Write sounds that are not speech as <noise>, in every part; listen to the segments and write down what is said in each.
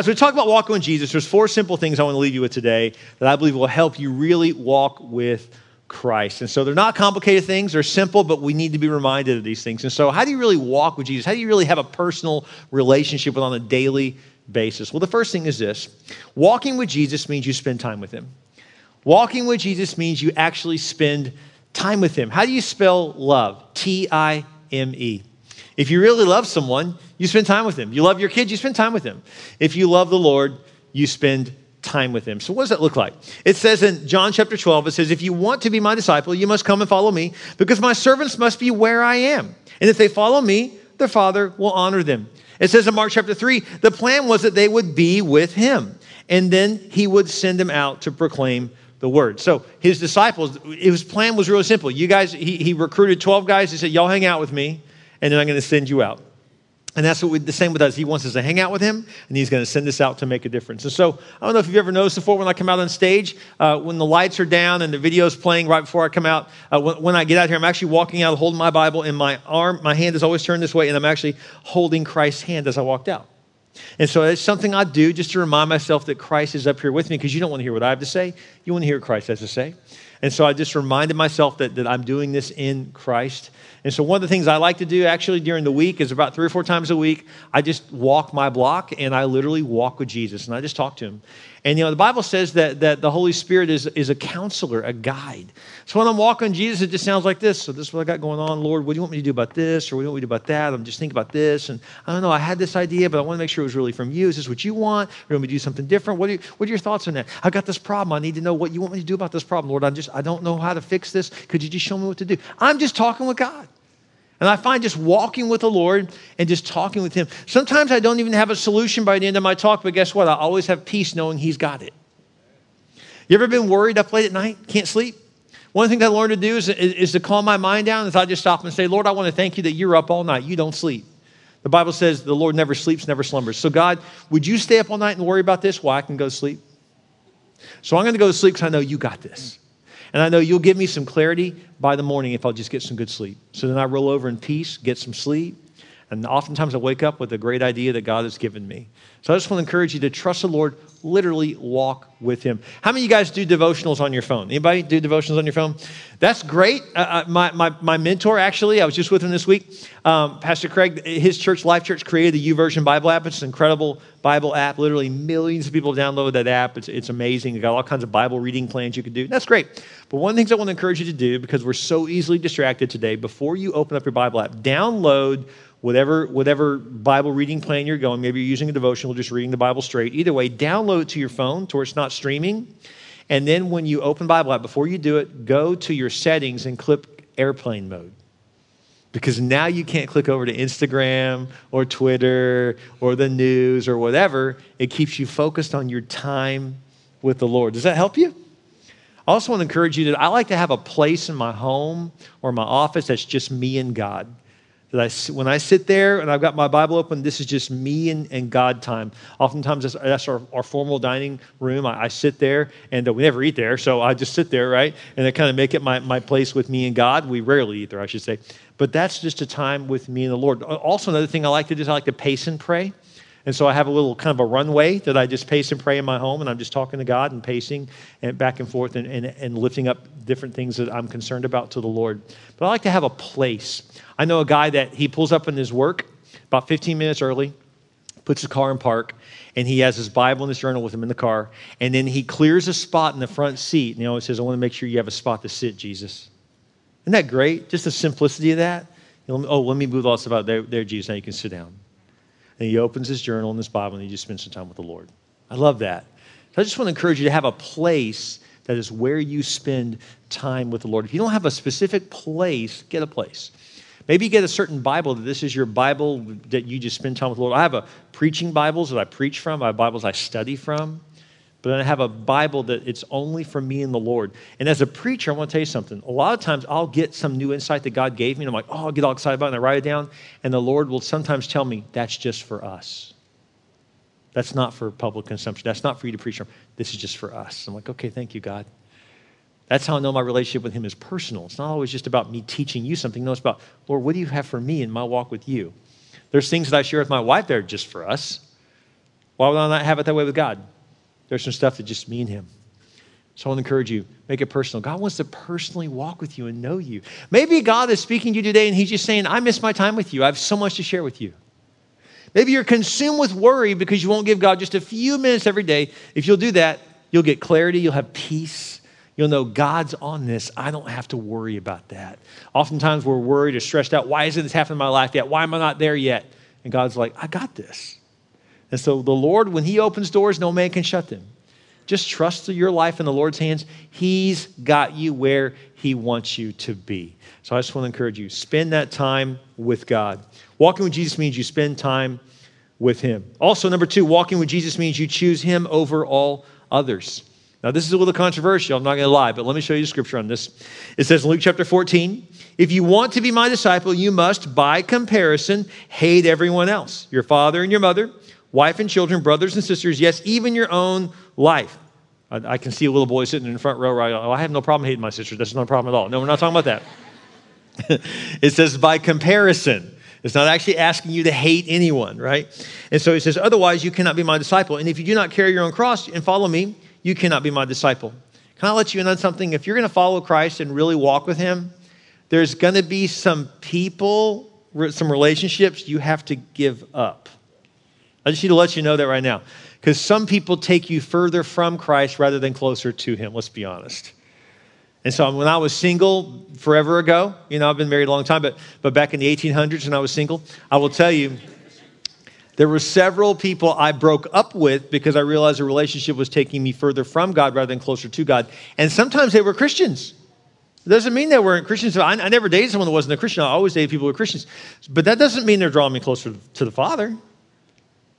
as we talk about walking with Jesus, there's four simple things I want to leave you with today that I believe will help you really walk with Christ. And so they're not complicated things, they're simple, but we need to be reminded of these things. And so, how do you really walk with Jesus? How do you really have a personal relationship with on a daily basis? Well, the first thing is this walking with Jesus means you spend time with him. Walking with Jesus means you actually spend time with him. How do you spell love? T I M E. If you really love someone, you spend time with them. You love your kids, you spend time with them. If you love the Lord, you spend time with him. So, what does that look like? It says in John chapter 12, it says, If you want to be my disciple, you must come and follow me, because my servants must be where I am. And if they follow me, their Father will honor them. It says in Mark chapter 3, the plan was that they would be with him, and then he would send them out to proclaim the word. So his disciples, his plan was really simple. You guys, he, he recruited 12 guys. He said, Y'all hang out with me, and then I'm going to send you out. And that's what we, the same with us. He wants us to hang out with him, and he's going to send us out to make a difference. And so, I don't know if you've ever noticed before when I come out on stage, uh, when the lights are down and the video's playing right before I come out, uh, when, when, I get out here, I'm actually walking out holding my Bible, and my arm, my hand is always turned this way, and I'm actually holding Christ's hand as I walked out. And so it's something I do just to remind myself that Christ is up here with me because you don't want to hear what I have to say. You want to hear what Christ has to say. And so I just reminded myself that, that I'm doing this in Christ. And so one of the things I like to do actually during the week is about three or four times a week, I just walk my block and I literally walk with Jesus and I just talk to him. And you know, the Bible says that, that the Holy Spirit is, is a counselor, a guide. So when I'm walking Jesus, it just sounds like this. So this is what I got going on. Lord, what do you want me to do about this? Or what do you want me to do about that? I'm just thinking about this. And I don't know, I had this idea, but I want to make sure it was really from you. Is this what you want? Or do to do something different? What are, you, what are your thoughts on that? I've got this problem. I need to know what you want me to do about this problem. Lord, I'm just I don't know how to fix this. Could you just show me what to do? I'm just talking with God. And I find just walking with the Lord and just talking with Him. Sometimes I don't even have a solution by the end of my talk, but guess what? I always have peace knowing He's got it. You ever been worried up late at night, can't sleep? One thing I learned to do is, is, is to calm my mind down. Is I just stop and say, Lord, I want to thank you that you're up all night. You don't sleep. The Bible says the Lord never sleeps, never slumbers. So, God, would you stay up all night and worry about this while I can go to sleep? So, I'm going to go to sleep because I know you got this. And I know you'll give me some clarity by the morning if I'll just get some good sleep. So then I roll over in peace, get some sleep, and oftentimes I wake up with a great idea that God has given me. So I just want to encourage you to trust the Lord, literally walk with Him. How many of you guys do devotionals on your phone? Anybody do devotionals on your phone? That's great. Uh, uh, my, my, my mentor, actually, I was just with him this week, um, Pastor Craig, his church, Life Church, created the YouVersion Bible app. It's an incredible Bible app. Literally millions of people download that app. It's, it's amazing. You've got all kinds of Bible reading plans you can do. That's great. But one of the things I want to encourage you to do, because we're so easily distracted today, before you open up your Bible app, download whatever, whatever Bible reading plan you're going, maybe you're using a devotional, just reading the Bible straight. Either way, download it to your phone to where it's not streaming. And then when you open Bible app, before you do it, go to your settings and click airplane mode. Because now you can't click over to Instagram or Twitter or the news or whatever. It keeps you focused on your time with the Lord. Does that help you? I also want to encourage you that I like to have a place in my home or my office that's just me and God that I, when I sit there and I've got my Bible open, this is just me and, and God time. Oftentimes, that's, that's our, our, formal dining room. I, I sit there, and uh, we never eat there, so I just sit there, right? And I kind of make it my, my place with me and God. We rarely eat there, I should say. But that's just a time with me and the Lord. Also, another thing I like to do is I like to pace and pray. And so I have a little kind of a runway that I just pace and pray in my home, and I'm just talking to God and pacing and back and forth and, and, and lifting up different things that I'm concerned about to the Lord. But I like to have a place. I know a guy that he pulls up in his work about 15 minutes early, puts his car in park, and he has his Bible and his journal with him in the car, and then he clears a spot in the front seat, and he always says, I want to make sure you have a spot to sit, Jesus. Isn't that great? Just the simplicity of that. Oh, let me move all this about there, there, Jesus. Now you can sit down and he opens his journal and his Bible and he just spends some time with the Lord. I love that. So I just want to encourage you to have a place that is where you spend time with the Lord. If you don't have a specific place, get a place. Maybe you get a certain Bible that this is your Bible that you just spend time with the Lord. I have a preaching Bibles that I preach from, I have Bibles I study from but then I have a Bible that it's only for me and the Lord. And as a preacher, I want to tell you something. A lot of times I'll get some new insight that God gave me, and I'm like, oh, I'll get all excited about it, and I write it down. And the Lord will sometimes tell me, that's just for us. That's not for public consumption. That's not for you to preach from. This is just for us. I'm like, okay, thank you, God. That's how I know my relationship with Him is personal. It's not always just about me teaching you something. No, it's about, Lord, what do you have for me in my walk with you? There's things that I share with my wife that are just for us. Why would I not have it that way with God? There's some stuff that just me and Him. So I want to encourage you, make it personal. God wants to personally walk with you and know you. Maybe God is speaking to you today and He's just saying, I miss my time with you. I have so much to share with you. Maybe you're consumed with worry because you won't give God just a few minutes every day. If you'll do that, you'll get clarity, you'll have peace. You'll know God's on this. I don't have to worry about that. Oftentimes we're worried or stressed out. Why isn't this happening in my life yet? Why am I not there yet? And God's like, I got this. And so the Lord, when He opens doors, no man can shut them. Just trust your life in the Lord's hands. He's got you where He wants you to be. So I just want to encourage you spend that time with God. Walking with Jesus means you spend time with Him. Also, number two, walking with Jesus means you choose Him over all others. Now, this is a little controversial, I'm not going to lie, but let me show you the scripture on this. It says in Luke chapter 14, if you want to be my disciple, you must, by comparison, hate everyone else your father and your mother, wife and children, brothers and sisters, yes, even your own life. I, I can see a little boy sitting in the front row, right? Oh, I have no problem hating my sisters. That's not a problem at all. No, we're not talking about that. <laughs> it says by comparison. It's not actually asking you to hate anyone, right? And so he says, otherwise, you cannot be my disciple. And if you do not carry your own cross and follow me, you cannot be my disciple. Can I let you in on something? If you're going to follow Christ and really walk with him, there's going to be some people, some relationships you have to give up. I just need to let you know that right now. Because some people take you further from Christ rather than closer to him, let's be honest. And so when I was single forever ago, you know, I've been married a long time, but, but back in the 1800s when I was single, I will tell you, there were several people I broke up with because I realized the relationship was taking me further from God rather than closer to God. And sometimes they were Christians. It doesn't mean they weren't Christians. I, I never dated someone that wasn't a Christian. I always dated people who were Christians. But that doesn't mean they're drawing me closer to the Father.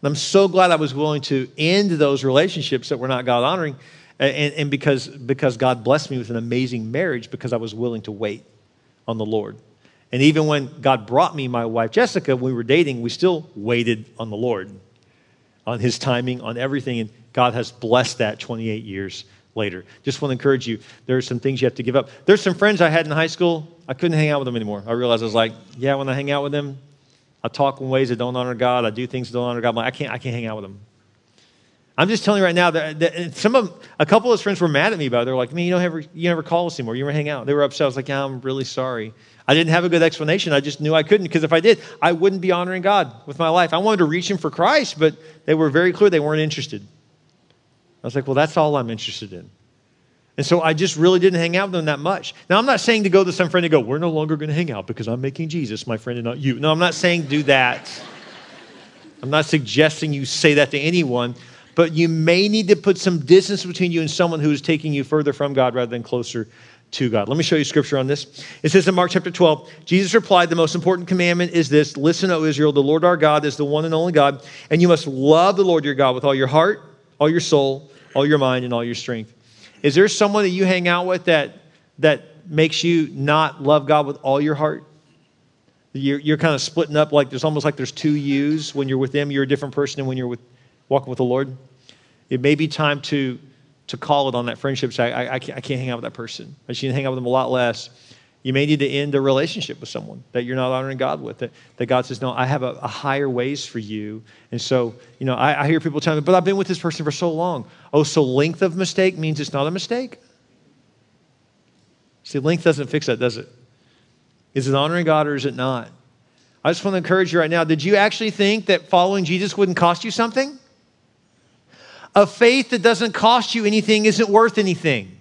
And I'm so glad I was willing to end those relationships that were not God honoring. And, and because, because God blessed me with an amazing marriage because I was willing to wait on the Lord. And even when God brought me my wife Jessica, when we were dating, we still waited on the Lord, on his timing, on everything. And God has blessed that 28 years later. Just want to encourage you, there are some things you have to give up. There's some friends I had in high school, I couldn't hang out with them anymore. I realized I was like, yeah, when I hang out with them, I talk in ways that don't honor God. I do things that don't honor God. Like, I can't, I can't hang out with them. I'm just telling you right now that, that some of a couple of his friends were mad at me about it. They're like, "Man, you don't ever you never call us anymore. You never hang out." They were upset. I was like, "Yeah, I'm really sorry." I didn't have a good explanation. I just knew I couldn't because if I did, I wouldn't be honoring God with my life. I wanted to reach Him for Christ, but they were very clear they weren't interested. I was like, "Well, that's all I'm interested in." And so I just really didn't hang out with them that much. Now, I'm not saying to go to some friend and go, We're no longer going to hang out because I'm making Jesus my friend and not you. No, I'm not saying do that. I'm not suggesting you say that to anyone but you may need to put some distance between you and someone who is taking you further from God rather than closer to God. Let me show you scripture on this. It says in Mark chapter 12, Jesus replied, The most important commandment is this Listen, O Israel, the Lord our God is the one and only God, and you must love the Lord your God with all your heart, all your soul, all your mind, and all your strength. Is there someone that you hang out with that, that makes you not love God with all your heart? You're, you're kind of splitting up like there's almost like there's two yous. When you're with them, you're a different person, and when you're with walking with the Lord, it may be time to, to call it on that friendship. I, I, can't, I can't hang out with that person. I should hang out with them a lot less. You may need to end a relationship with someone that you're not honoring God with. That, that God says, No, I have a, a higher ways for you. And so, you know, I, I hear people tell me, But I've been with this person for so long. Oh, so length of mistake means it's not a mistake? See, length doesn't fix that, does it? Is it honoring God or is it not? I just want to encourage you right now. Did you actually think that following Jesus wouldn't cost you something? A faith that doesn't cost you anything isn't worth anything.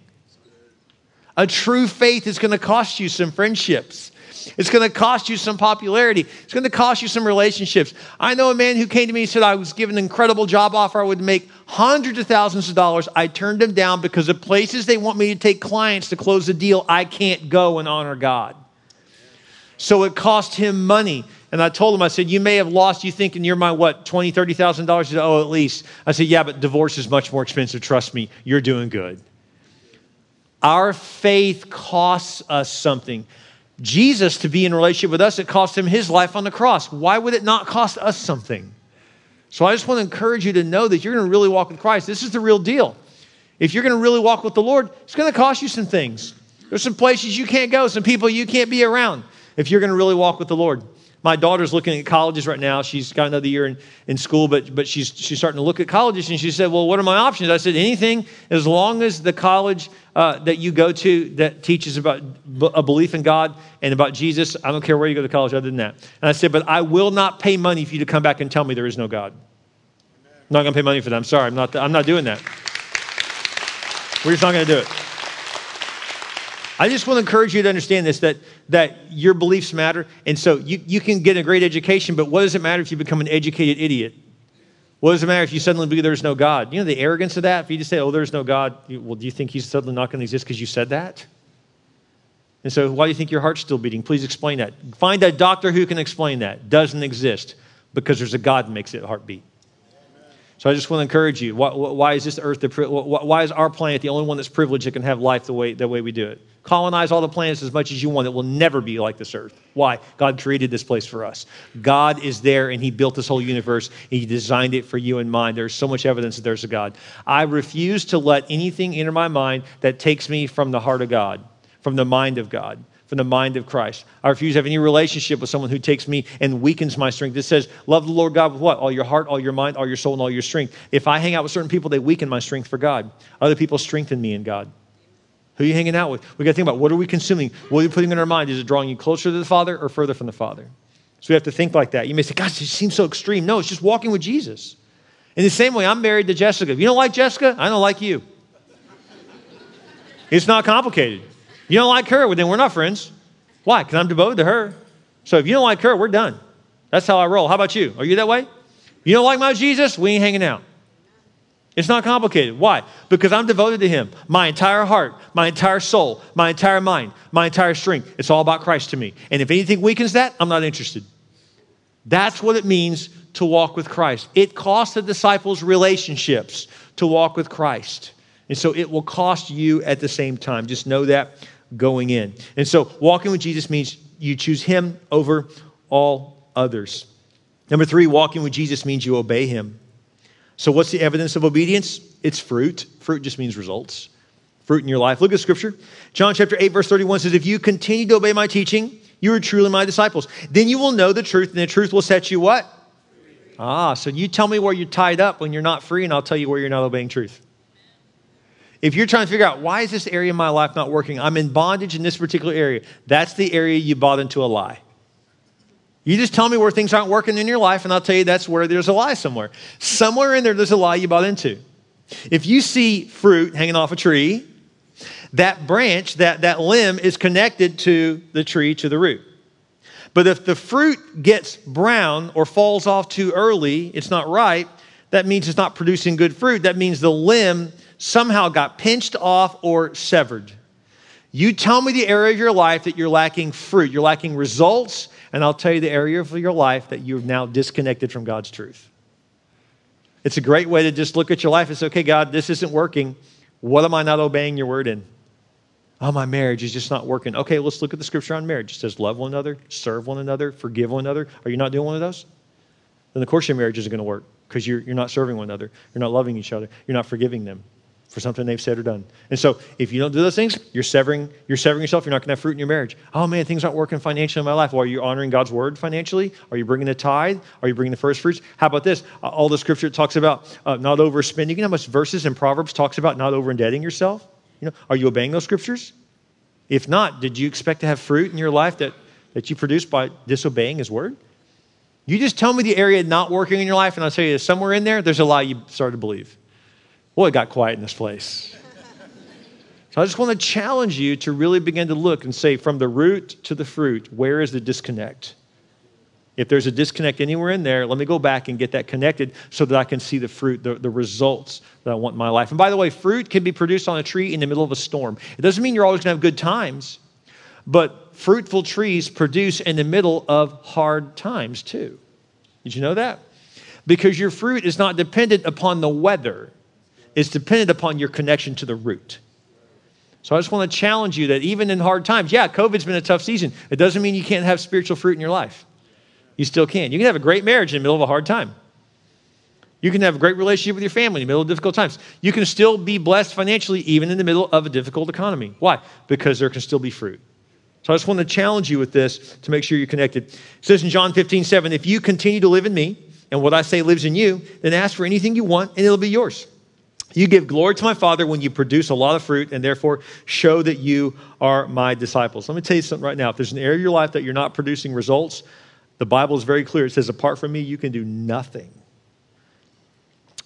A true faith is going to cost you some friendships. It's going to cost you some popularity. It's going to cost you some relationships. I know a man who came to me and said, I was given an incredible job offer. I would make hundreds of thousands of dollars. I turned them down because the places they want me to take clients to close a deal, I can't go and honor God. So it cost him money. And I told him, I said, you may have lost, you thinking you're my what, $20,000, $30,000? He said, oh, at least. I said, yeah, but divorce is much more expensive. Trust me, you're doing good. Our faith costs us something. Jesus, to be in relationship with us, it cost him his life on the cross. Why would it not cost us something? So I just want to encourage you to know that you're going to really walk with Christ. This is the real deal. If you're going to really walk with the Lord, it's going to cost you some things. There's some places you can't go, some people you can't be around if you're going to really walk with the Lord. My daughter's looking at colleges right now. She's got another year in, in school, but, but she's, she's starting to look at colleges. And she said, Well, what are my options? I said, Anything as long as the college uh, that you go to that teaches about a belief in God and about Jesus, I don't care where you go to college other than that. And I said, But I will not pay money for you to come back and tell me there is no God. I'm not going to pay money for that. I'm sorry. I'm not, I'm not doing that. We're just not going to do it. I just want to encourage you to understand this that, that your beliefs matter. And so you, you can get a great education, but what does it matter if you become an educated idiot? What does it matter if you suddenly believe there's no God? You know the arrogance of that? If you just say, oh, there's no God, well, do you think he's suddenly not going to exist because you said that? And so why do you think your heart's still beating? Please explain that. Find a doctor who can explain that. Doesn't exist because there's a God that makes it heartbeat. So I just want to encourage you. Why, why is this earth, the, why is our planet the only one that's privileged that can have life the way, the way we do it? Colonize all the planets as much as you want. It will never be like this earth. Why? God created this place for us. God is there and He built this whole universe. He designed it for you and mine. There's so much evidence that there's a God. I refuse to let anything enter my mind that takes me from the heart of God, from the mind of God from the mind of Christ. I refuse to have any relationship with someone who takes me and weakens my strength. It says, Love the Lord God with what? All your heart, all your mind, all your soul, and all your strength. If I hang out with certain people, they weaken my strength for God. Other people strengthen me in God. Who are you hanging out with? We got to think about what are we consuming? What are we putting in our mind? Is it drawing you closer to the Father or further from the Father? So we have to think like that. You may say, Gosh, it seems so extreme. No, it's just walking with Jesus. In the same way, I'm married to Jessica. If you don't like Jessica, I don't like you. It's not complicated. You don't like her, well, then we're not friends. Why? Because I'm devoted to her. So if you don't like her, we're done. That's how I roll. How about you? Are you that way? You don't like my Jesus? We ain't hanging out. It's not complicated. Why? Because I'm devoted to Him. My entire heart, my entire soul, my entire mind, my entire strength. It's all about Christ to me. And if anything weakens that, I'm not interested. That's what it means to walk with Christ. It cost the disciples relationships to walk with Christ. And so it will cost you at the same time. Just know that going in. And so walking with Jesus means you choose him over all others. Number three, walking with Jesus means you obey him. So, what's the evidence of obedience? It's fruit. Fruit just means results. Fruit in your life. Look at scripture. John chapter 8, verse 31 says, If you continue to obey my teaching, you are truly my disciples. Then you will know the truth, and the truth will set you what? Ah, so you tell me where you're tied up when you're not free, and I'll tell you where you're not obeying truth. If you're trying to figure out why is this area of my life not working, I'm in bondage in this particular area. That's the area you bought into a lie. You just tell me where things aren't working in your life, and I'll tell you that's where there's a lie somewhere. Somewhere in there, there's a lie you bought into. If you see fruit hanging off a tree, that branch, that, that limb is connected to the tree, to the root. But if the fruit gets brown or falls off too early, it's not ripe, that means it's not producing good fruit. That means the limb somehow got pinched off or severed. You tell me the area of your life that you're lacking fruit, you're lacking results, and I'll tell you the area of your life that you're now disconnected from God's truth. It's a great way to just look at your life and say, okay, God, this isn't working. What am I not obeying your word in? Oh, my marriage is just not working. Okay, let's look at the scripture on marriage. It says, love one another, serve one another, forgive one another. Are you not doing one of those? Then, of course, your marriage isn't going to work because you're, you're not serving one another. You're not loving each other. You're not forgiving them for something they've said or done. And so if you don't do those things, you're severing, you're severing yourself. You're not going to have fruit in your marriage. Oh man, things aren't working financially in my life. Well, are you honoring God's word financially? Are you bringing the tithe? Are you bringing the first fruits? How about this? All the scripture talks about uh, not overspending. You know how much verses in Proverbs talks about not over indebting yourself? You know, are you obeying those scriptures? If not, did you expect to have fruit in your life that, that you produce by disobeying his word? You just tell me the area not working in your life, and I'll tell you somewhere in there, there's a lie you started to believe. Boy, it got quiet in this place. So I just want to challenge you to really begin to look and say, from the root to the fruit, where is the disconnect? If there's a disconnect anywhere in there, let me go back and get that connected so that I can see the fruit, the, the results that I want in my life. And by the way, fruit can be produced on a tree in the middle of a storm. It doesn't mean you're always going to have good times, but fruitful trees produce in the middle of hard times too. Did you know that? Because your fruit is not dependent upon the weather is dependent upon your connection to the root. So I just want to challenge you that even in hard times, yeah, COVID's been a tough season. It doesn't mean you can't have spiritual fruit in your life. You still can. You can have a great marriage in the middle of a hard time. You can have a great relationship with your family in the middle of difficult times. You can still be blessed financially even in the middle of a difficult economy. Why? Because there can still be fruit. So I just want to challenge you with this to make sure you're connected. It says in John 15, 7, if you continue to live in me and what I say lives in you, then ask for anything you want and it'll be yours. You give glory to my Father when you produce a lot of fruit and therefore show that you are my disciples. Let me tell you something right now. If there's an area of your life that you're not producing results, the Bible is very clear. It says, apart from me, you can do nothing.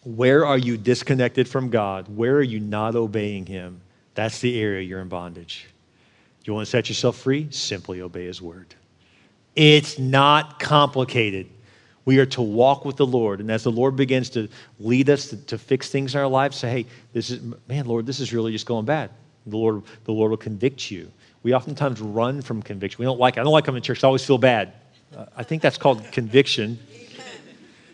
Where are you disconnected from God? Where are you not obeying Him? That's the area you're in bondage. You want to set yourself free? Simply obey His word. It's not complicated. We are to walk with the Lord. And as the Lord begins to lead us to, to, fix things in our lives, say, hey, this is, man, Lord, this is really just going bad. The Lord, the Lord will convict you. We oftentimes run from conviction. We don't like, I don't like coming to church. I always feel bad. Uh, I think that's called conviction.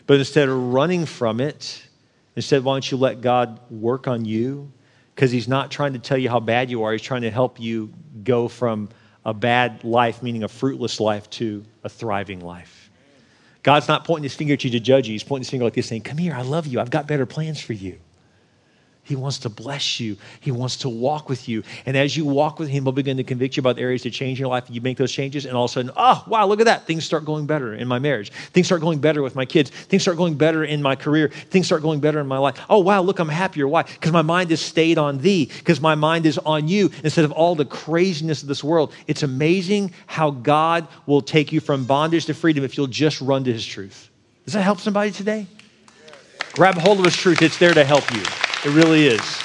But instead of running from it, instead, why don't you let God work on you? Because He's not trying to tell you how bad you are, He's trying to help you go from a bad life, meaning a fruitless life, to a thriving life. God's not pointing his finger at you to judge you. He's pointing his finger like this, saying, Come here, I love you. I've got better plans for you. He wants to bless you. He wants to walk with you. And as you walk with Him, He'll begin to convict you about the areas to change in your life. You make those changes, and all of a sudden, oh, wow, look at that. Things start going better in my marriage. Things start going better with my kids. Things start going better in my career. Things start going better in my life. Oh, wow, look, I'm happier. Why? Because my mind is stayed on Thee, because my mind is on you instead of all the craziness of this world. It's amazing how God will take you from bondage to freedom if you'll just run to His truth. Does that help somebody today? Grab hold of His truth, it's there to help you. It really is.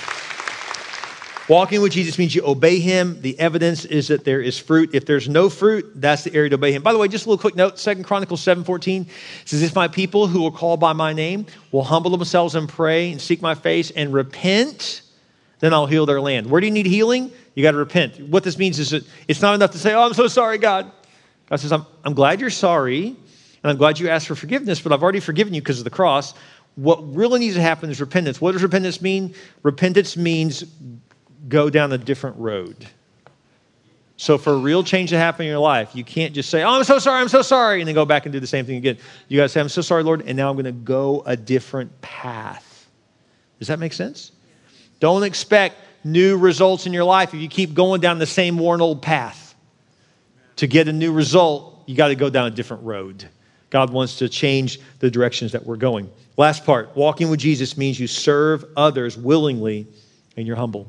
Walking with Jesus means you obey him. The evidence is that there is fruit. If there's no fruit, that's the area to obey him. By the way, just a little quick note, Second Chronicles 7:14 says, If my people who are called by my name will humble themselves and pray and seek my face and repent, then I'll heal their land. Where do you need healing? You got to repent. What this means is that it's not enough to say, Oh, I'm so sorry, God. God says, I'm, I'm glad you're sorry, and I'm glad you asked for forgiveness, but I've already forgiven you because of the cross. What really needs to happen is repentance. What does repentance mean? Repentance means go down a different road. So, for a real change to happen in your life, you can't just say, Oh, I'm so sorry, I'm so sorry, and then go back and do the same thing again. You got to say, I'm so sorry, Lord, and now I'm going to go a different path. Does that make sense? Don't expect new results in your life if you keep going down the same worn old path. To get a new result, you got to go down a different road. God wants to change the directions that we're going. Last part walking with Jesus means you serve others willingly and you're humble.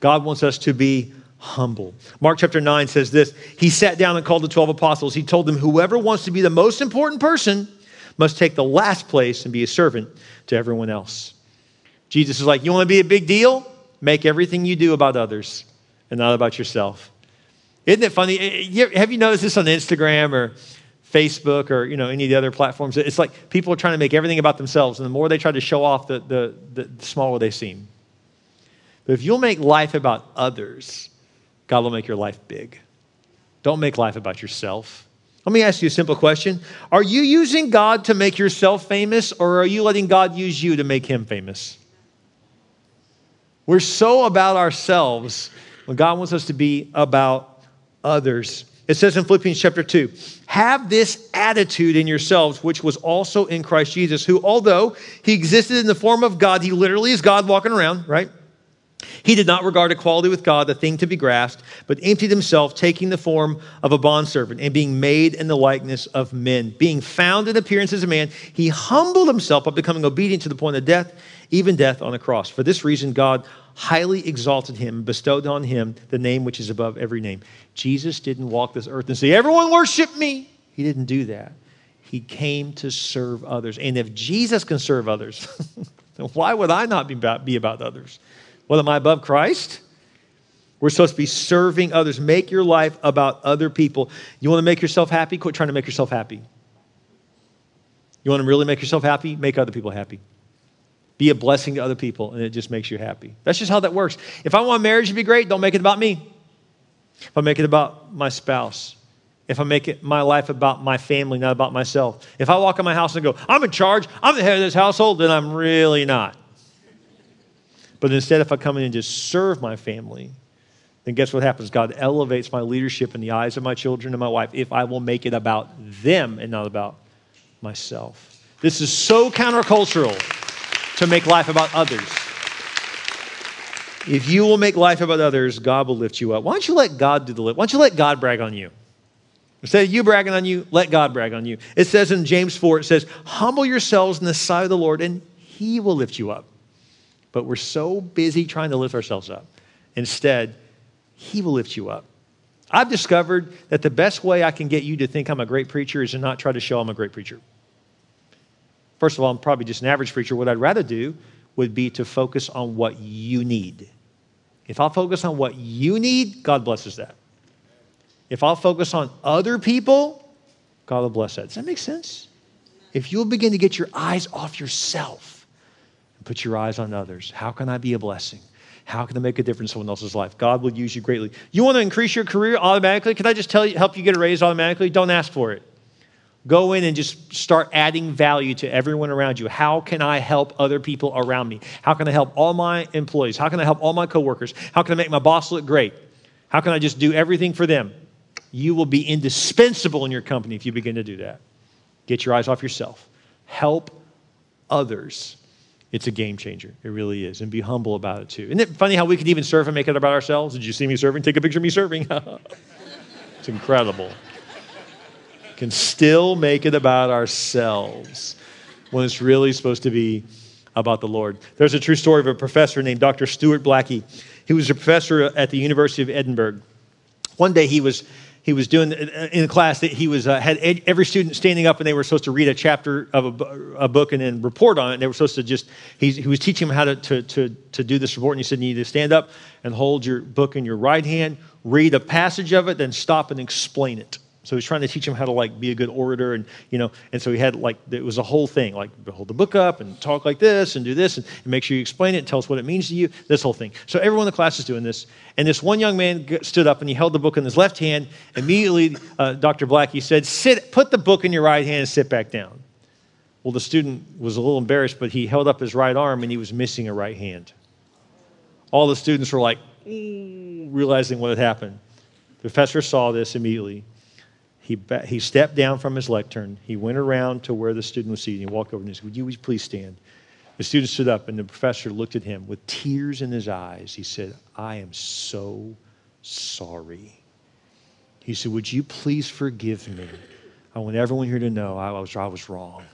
God wants us to be humble. Mark chapter 9 says this He sat down and called the 12 apostles. He told them, Whoever wants to be the most important person must take the last place and be a servant to everyone else. Jesus is like, You want to be a big deal? Make everything you do about others and not about yourself. Isn't it funny? Eh, eh, have you noticed this on Instagram or Facebook or you know any of the other platforms. It's like people are trying to make everything about themselves, and the more they try to show off, the, the, the smaller they seem. But if you'll make life about others, God will make your life big. Don't make life about yourself. Let me ask you a simple question Are you using God to make yourself famous, or are you letting God use you to make him famous? We're so about ourselves when God wants us to be about others. It says in Philippians chapter 2 Have this attitude in yourselves, which was also in Christ Jesus, who, although he existed in the form of God, he literally is God walking around, right? He did not regard equality with God a thing to be grasped, but emptied himself, taking the form of a bondservant and being made in the likeness of men. Being found in appearance as a man, he humbled himself by becoming obedient to the point of death, even death on a cross. For this reason, God highly exalted him, bestowed on him the name which is above every name. Jesus didn't walk this earth and say, Everyone worship me. He didn't do that. He came to serve others. And if Jesus can serve others, <laughs> then why would I not be about, be about others? Well, am I above Christ? We're supposed to be serving others. Make your life about other people. You want to make yourself happy? Quit trying to make yourself happy. You want to really make yourself happy? Make other people happy. Be a blessing to other people, and it just makes you happy. That's just how that works. If I want marriage to be great, don't make it about me. If I make it about my spouse, if I make it my life about my family, not about myself. If I walk in my house and go, I'm in charge, I'm the head of this household, then I'm really not. But instead, if I come in and just serve my family, then guess what happens? God elevates my leadership in the eyes of my children and my wife if I will make it about them and not about myself. This is so countercultural to make life about others. If you will make life about others, God will lift you up. Why don't you let God do the lift? Why don't you let God brag on you? Instead of you bragging on you, let God brag on you. It says in James 4, it says, Humble yourselves in the sight of the Lord, and he will lift you up. But we're so busy trying to lift ourselves up. Instead, he will lift you up. I've discovered that the best way I can get you to think I'm a great preacher is to not try to show I'm a great preacher. First of all, I'm probably just an average preacher. What I'd rather do would be to focus on what you need. If I'll focus on what you need, God blesses that. If I'll focus on other people, God will bless that. Does that make sense? If you'll begin to get your eyes off yourself and put your eyes on others, how can I be a blessing? How can I make a difference in someone else's life? God will use you greatly. You want to increase your career automatically? Can I just tell you, help you get a raise automatically? Don't ask for it. Go in and just start adding value to everyone around you. How can I help other people around me? How can I help all my employees? How can I help all my coworkers? How can I make my boss look great? How can I just do everything for them? You will be indispensable in your company if you begin to do that. Get your eyes off yourself. Help others. It's a game changer. It really is. And be humble about it too. Isn't it funny how we can even serve and make it about ourselves? Did you see me serving? Take a picture of me serving. <laughs> it's incredible. Can still make it about ourselves when it's really supposed to be about the Lord. There's a true story of a professor named Dr. Stuart Blackie. He was a professor at the University of Edinburgh. One day he was he was doing in the class that he was uh, had every student standing up and they were supposed to read a chapter of a, a book and then report on it. And they were supposed to just he, he was teaching them how to, to, to, to do this report. And he said, you need to stand up and hold your book in your right hand, read a passage of it, then stop and explain it. So he was trying to teach him how to like be a good orator, and you know, and so he had like it was a whole thing, like hold the book up and talk like this and do this and, and make sure you explain it and tell us what it means to you. This whole thing. So everyone in the class is doing this, and this one young man stood up and he held the book in his left hand. Immediately, uh, Dr. Blackie said, "Sit, put the book in your right hand and sit back down." Well, the student was a little embarrassed, but he held up his right arm and he was missing a right hand. All the students were like, realizing what had happened. The professor saw this immediately. He, he stepped down from his lectern. He went around to where the student was seated. He walked over and he said, Would you please stand? The student stood up, and the professor looked at him with tears in his eyes. He said, I am so sorry. He said, Would you please forgive me? I want everyone here to know I was, I was wrong.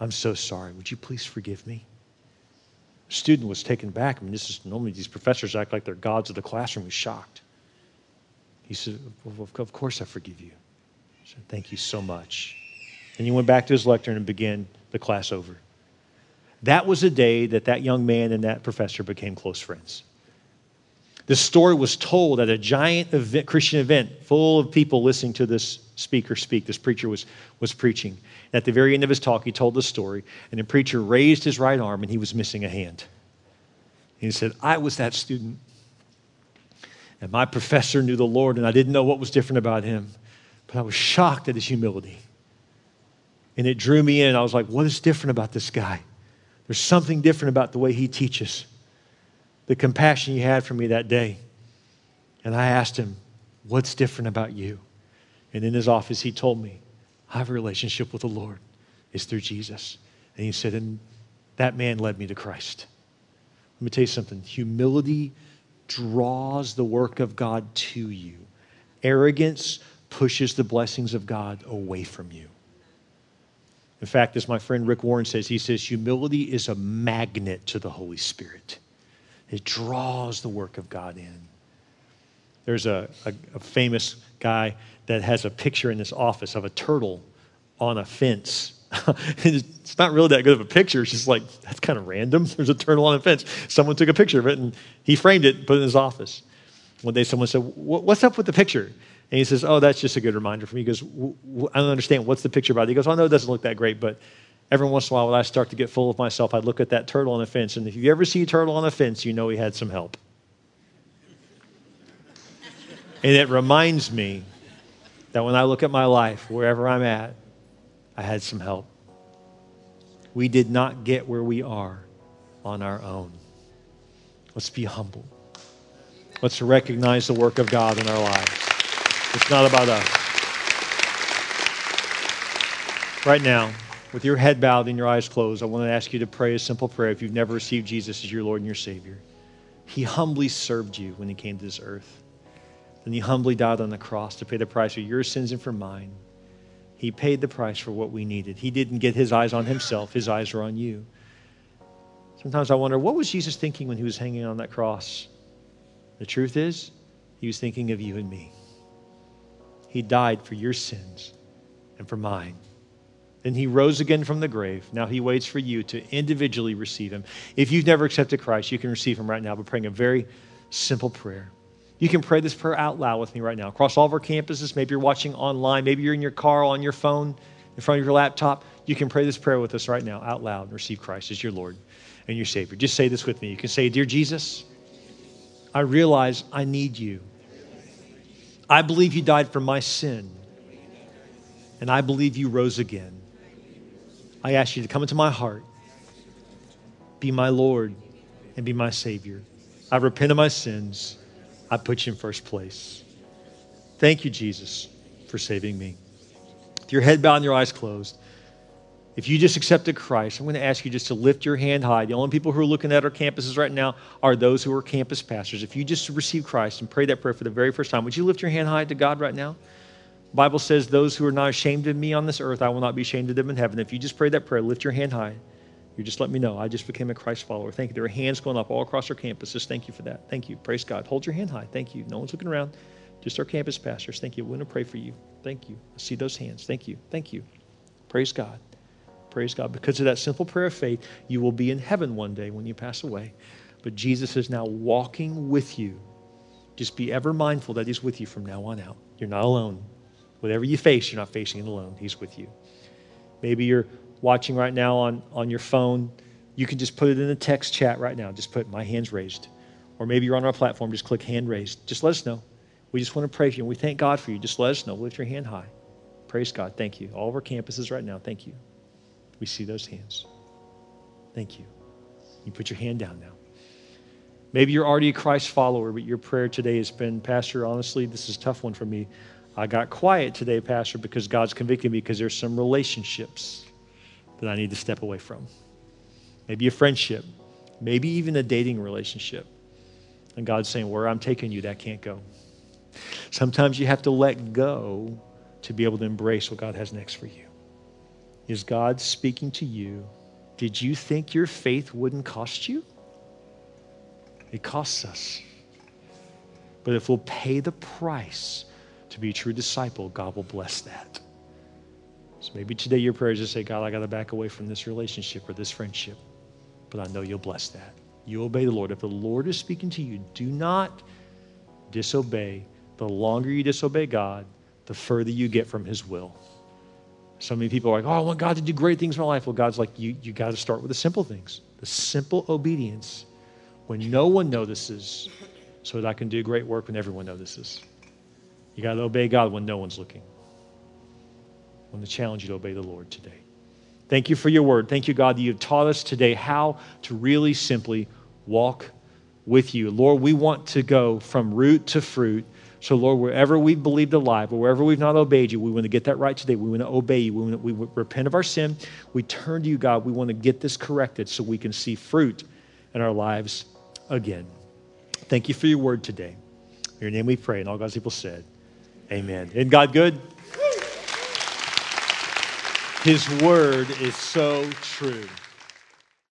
I'm so sorry. Would you please forgive me? The student was taken back. I mean, this is normally these professors act like they're gods of the classroom. He's shocked. He said, Of course I forgive you said, Thank you so much. And he went back to his lectern and began the class over. That was the day that that young man and that professor became close friends. This story was told at a giant event, Christian event full of people listening to this speaker speak. This preacher was, was preaching. And at the very end of his talk, he told the story, and the preacher raised his right arm and he was missing a hand. And he said, I was that student. And my professor knew the Lord, and I didn't know what was different about him. But I was shocked at his humility. And it drew me in. I was like, what is different about this guy? There's something different about the way he teaches. The compassion he had for me that day. And I asked him, What's different about you? And in his office, he told me, I have a relationship with the Lord. It's through Jesus. And he said, And that man led me to Christ. Let me tell you something humility draws the work of God to you, arrogance pushes the blessings of God away from you. In fact, as my friend Rick Warren says, he says, humility is a magnet to the Holy Spirit. It draws the work of God in. There's a, a, a famous guy that has a picture in his office of a turtle on a fence. <laughs> it's not really that good of a picture. It's just like, that's kind of random. <laughs> There's a turtle on a fence. Someone took a picture of it and he framed it and put it in his office. One day someone said, What's up with the picture? And he says, Oh, that's just a good reminder for me. He goes, I don't understand. What's the picture about? He goes, Oh, no, it doesn't look that great. But every once in a while, when I start to get full of myself, I look at that turtle on the fence. And if you ever see a turtle on a fence, you know he had some help. and it reminds me that when I look at my life, wherever I'm at, I had some help. We did not get where we are on our own. Let's be humble. Let's recognize the work of God in our lives. It's not about us. Right now, with your head bowed and your eyes closed, I want to ask you to pray a simple prayer if you've never received Jesus as your Lord and your Savior. He humbly served you when he came to this earth. Then he humbly died on the cross to pay the price for your sins and for mine. He paid the price for what we needed. He didn't get his eyes on himself, his eyes were on you. Sometimes I wonder, what was Jesus thinking when he was hanging on that cross? The truth is, he was thinking of you and me. He died for your sins and for mine. Then he rose again from the grave. Now he waits for you to individually receive him. If you've never accepted Christ, you can receive him right now by praying a very simple prayer. You can pray this prayer out loud with me right now across all of our campuses. Maybe you're watching online. Maybe you're in your car, on your phone, in front of your laptop. You can pray this prayer with us right now out loud and receive Christ as your Lord and your Savior. Just say this with me. You can say, Dear Jesus, I realize I need you. I believe you died for my sin, and I believe you rose again. I ask you to come into my heart, be my Lord, and be my Savior. I repent of my sins. I put you in first place. Thank you, Jesus, for saving me. With your head bowed and your eyes closed, if you just accepted Christ, I'm going to ask you just to lift your hand high. The only people who are looking at our campuses right now are those who are campus pastors. If you just received Christ and prayed that prayer for the very first time, would you lift your hand high to God right now? Bible says, Those who are not ashamed of me on this earth, I will not be ashamed of them in heaven. If you just prayed that prayer, lift your hand high. You just let me know. I just became a Christ follower. Thank you. There are hands going up all across our campuses. Thank you for that. Thank you. Praise God. Hold your hand high. Thank you. No one's looking around. Just our campus pastors. Thank you. We're going to pray for you. Thank you. I see those hands. Thank you. Thank you. Praise God. Praise God. Because of that simple prayer of faith, you will be in heaven one day when you pass away. But Jesus is now walking with you. Just be ever mindful that He's with you from now on out. You're not alone. Whatever you face, you're not facing it alone. He's with you. Maybe you're watching right now on, on your phone. You can just put it in the text chat right now. Just put my hands raised. Or maybe you're on our platform, just click hand raised. Just let us know. We just want to pray for you. And we thank God for you. Just let us know. Lift your hand high. Praise God. Thank you. All of our campuses right now. Thank you. We see those hands. Thank you. You put your hand down now. Maybe you're already a Christ follower, but your prayer today has been, Pastor, honestly, this is a tough one for me. I got quiet today, Pastor, because God's convicted me because there's some relationships that I need to step away from. Maybe a friendship, maybe even a dating relationship. And God's saying, Where I'm taking you, that can't go. Sometimes you have to let go to be able to embrace what God has next for you. Is God speaking to you? Did you think your faith wouldn't cost you? It costs us. But if we'll pay the price to be a true disciple, God will bless that. So maybe today your prayer is to say, God, I got to back away from this relationship or this friendship. But I know you'll bless that. You obey the Lord. If the Lord is speaking to you, do not disobey. The longer you disobey God, the further you get from his will. So many people are like, oh, I want God to do great things in my life. Well, God's like, you, you got to start with the simple things, the simple obedience when no one notices so that I can do great work when everyone notices. You got to obey God when no one's looking. I want to challenge you to obey the Lord today. Thank you for your word. Thank you, God, that you've taught us today how to really simply walk with you. Lord, we want to go from root to fruit. So, Lord, wherever we've believed a lie, or wherever we've not obeyed you, we want to get that right today. We want to obey you. We, want to, we repent of our sin. We turn to you, God. We want to get this corrected so we can see fruit in our lives again. Thank you for your word today. In your name we pray. And all God's people said, Amen. Isn't God good? His word is so true.